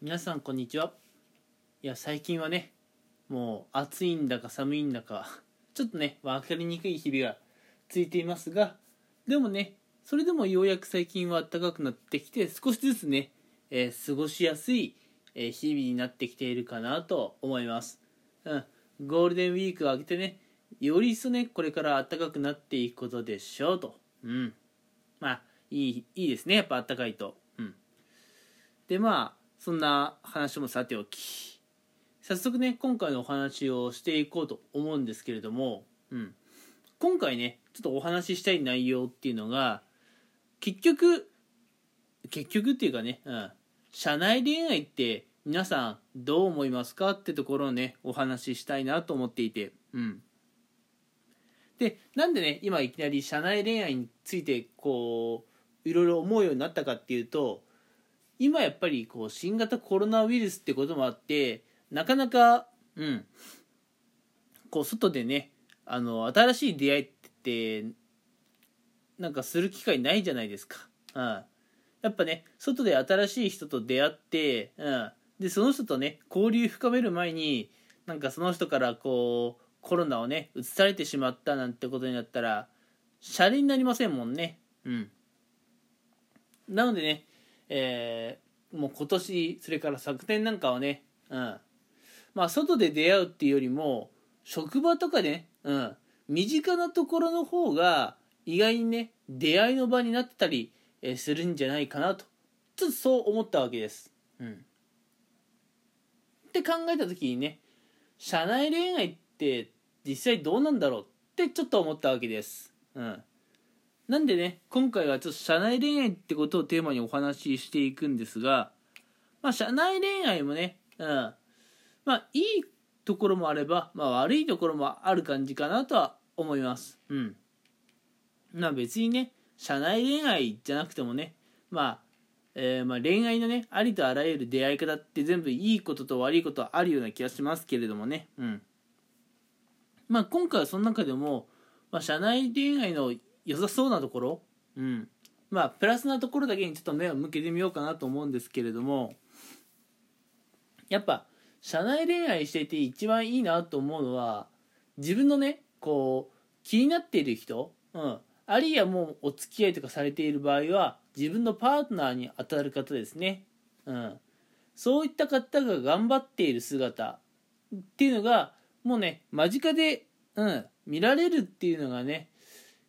皆さんこんにちは。いや最近はねもう暑いんだか寒いんだかちょっとね分かりにくい日々がついていますがでもねそれでもようやく最近は暖かくなってきて少しずつね、えー過ごしやすい、え日々になってきているかなと思います、うん、ゴールデンウィークが明けてねより一層ねこれから暖かくなっていくことでしょうと。うん。まあいいいいですねやっぱ暖かいと。うん。でまあそんな話もさておき。早速ね今回のお話をしていこうと思うんですけれども、うん、今回ねちょっとお話ししたい内容っていうのが結局結局っていうかね、うん、社内恋愛って皆さんどう思いますかってところをねお話ししたいなと思っていて。うん。でなんでね今いきなり社内恋愛についてこういろいろ思うようになったかっていうと今やっぱりこう新型コロナウイルスってこともあってなかなかうんこう外でねあの新しい出会いってなんかする機会ないじゃないですか、うん、やっぱね外で新しい人と出会って、うん、でその人とね交流深める前になんかその人からこうコロナをね移されてしまったなんてことになったらシャレになりませんもんね。うん。なのでねえーもう今年それから昨年なんかはね、うん、まあ外で出会うっていうよりも職場とかね、うん、身近なところの方が意外にね出会いの場になってたり、えするんじゃないかなと。ちょっとそう思ったわけです。うん、って考えた時にね社内恋愛って実際どうなんだろうってちょっと思ったわけです。うん。なんでね今回はちょっと社内恋愛ってことをテーマにお話ししていくんですが、まあ、社内恋愛もね、うん、まあいいところもあれば、まあ、悪いところもある感じかなとは思います。うん。まあ別にね社内恋愛じゃなくてもねまあえーまあ恋愛のねありとあらゆる出会い方って全部いいことと悪いことはあるような気がしますけれどもねうんまあ今回はその中でも、まあ、社内恋愛の良さそうなところ？うん。まあプラスなところだけにちょっと目を向けてみようかなと思うんですけれどもやっぱ社内恋愛していて一番いいなと思うのは自分のねこう気になっている人、うん、あるいはもうお付き合いとかされている場合は自分のパートナーに当たる方ですね、うん、そういった方が頑張っている姿っていうのがもうね間近で、うん、見られるっていうのがね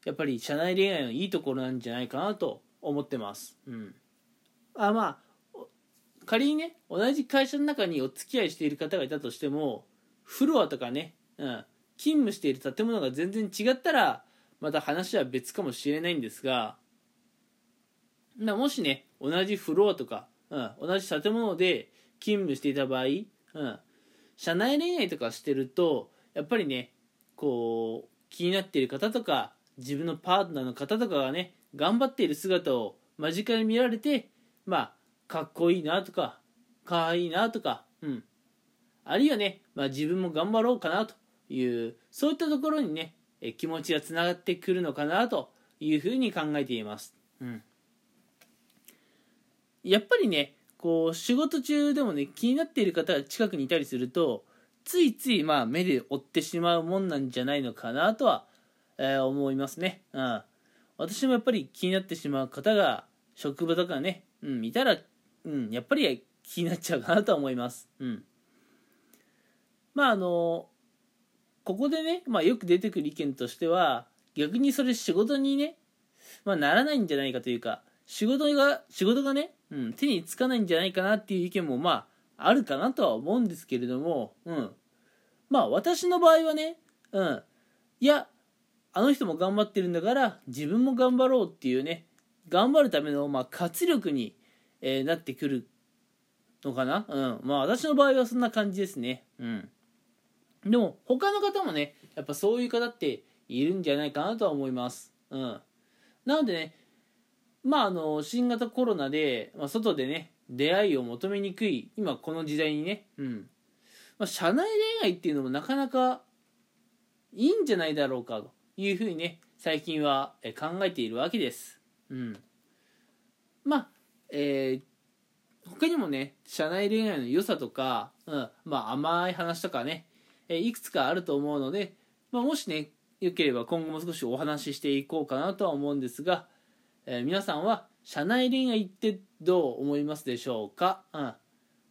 やっぱり社内恋愛のいいところなんじゃないかなと思ってます。うん、あまあ仮にね同じ会社の中にお付き合いしている方がいたとしてもフロアとかね、うん、勤務している建物が全然違ったらまた話は別かもしれないんですがなもしね同じフロアとか、うん、同じ建物で勤務していた場合、うん、社内恋愛とかしてるとやっぱりねこう気になっている方とか自分のパートナーの方とかがね頑張っている姿を間近に見られてまあかっこいいなとかかわいいなとか、うん、あるいはね、まあ、自分も頑張ろうかなというそういったところにねえ気持ちがつながってくるのかなというふうに考えています。うんやっぱりねこう仕事中でもね気になっている方が近くにいたりするとついついまあ目で追ってしまうもんなんじゃないのかなとは、えー思いますね、うん、私もやっぱり気になってしまう方が職場とかね、うん、いたら、うん、やっぱり気になっちゃうかなとは思います、うん、まああのここでね、まあ、よく出てくる意見としては逆にそれ仕事にね、まあ、ならないんじゃないかというか仕事が仕事がね、うん、手につかないんじゃないかなっていう意見もまああるかなとは思うんですけれども、うん、まあ私の場合はね、うん、いやあの人も頑張ってるんだから自分も頑張ろうっていうね頑張るためのまあ活力に、えーなってくるのかな、うん、まあ私の場合はそんな感じですね、うん、でも他の方もねやっぱそういう方っているんじゃないかなとは思います、うん、なのでねまああの新型コロナで、まあ、外でね出会いを求めにくい今この時代にね、うん。まあ、社内恋愛っていうのもなかなかいいんじゃないだろうかと。いうふうにね最近は考えているわけです。うん、まあ、えー他にもね社内恋愛の良さとか、うん。まあ、甘い話とかね、えいくつかあると思うので、まあ、もしねよければ今後も少しお話ししていこうかなとは思うんですが、えー、皆さんは社内恋愛ってどう思いますでしょうか、うん、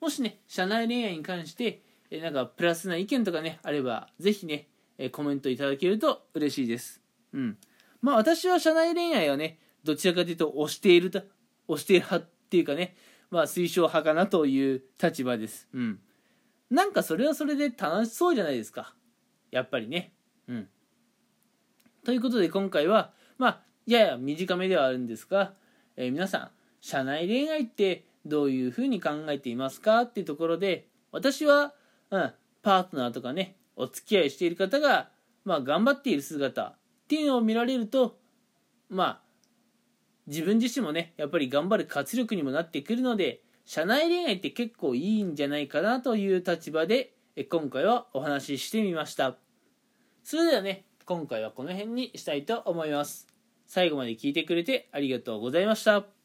もしね社内恋愛に関して、え、なんかプラスな意見とかねあればぜひね、え、コメントいただけると嬉しいです。うん。まあ私は社内恋愛はねどちらかというと推していると推している派っていうかねまあ推奨派かなという立場です。うん。なんかそれはそれで楽しそうじゃないですか。やっぱりね。うん。ということで今回は、まあ、やや短めではあるんですが、えー、皆さん、社内恋愛ってどういうふうに考えていますかっていうところで、私は、うん、パートナーとかね、お付き合いしている方が、まあ、頑張っている姿っていうのを見られると、まあ、自分自身もね、やっぱり頑張る活力にもなってくるので、社内恋愛って結構いいんじゃないかなという立場で、今回はお話ししてみました。それではね、今回はこの辺にしたいと思います。最後まで聞いてくれてありがとうございました。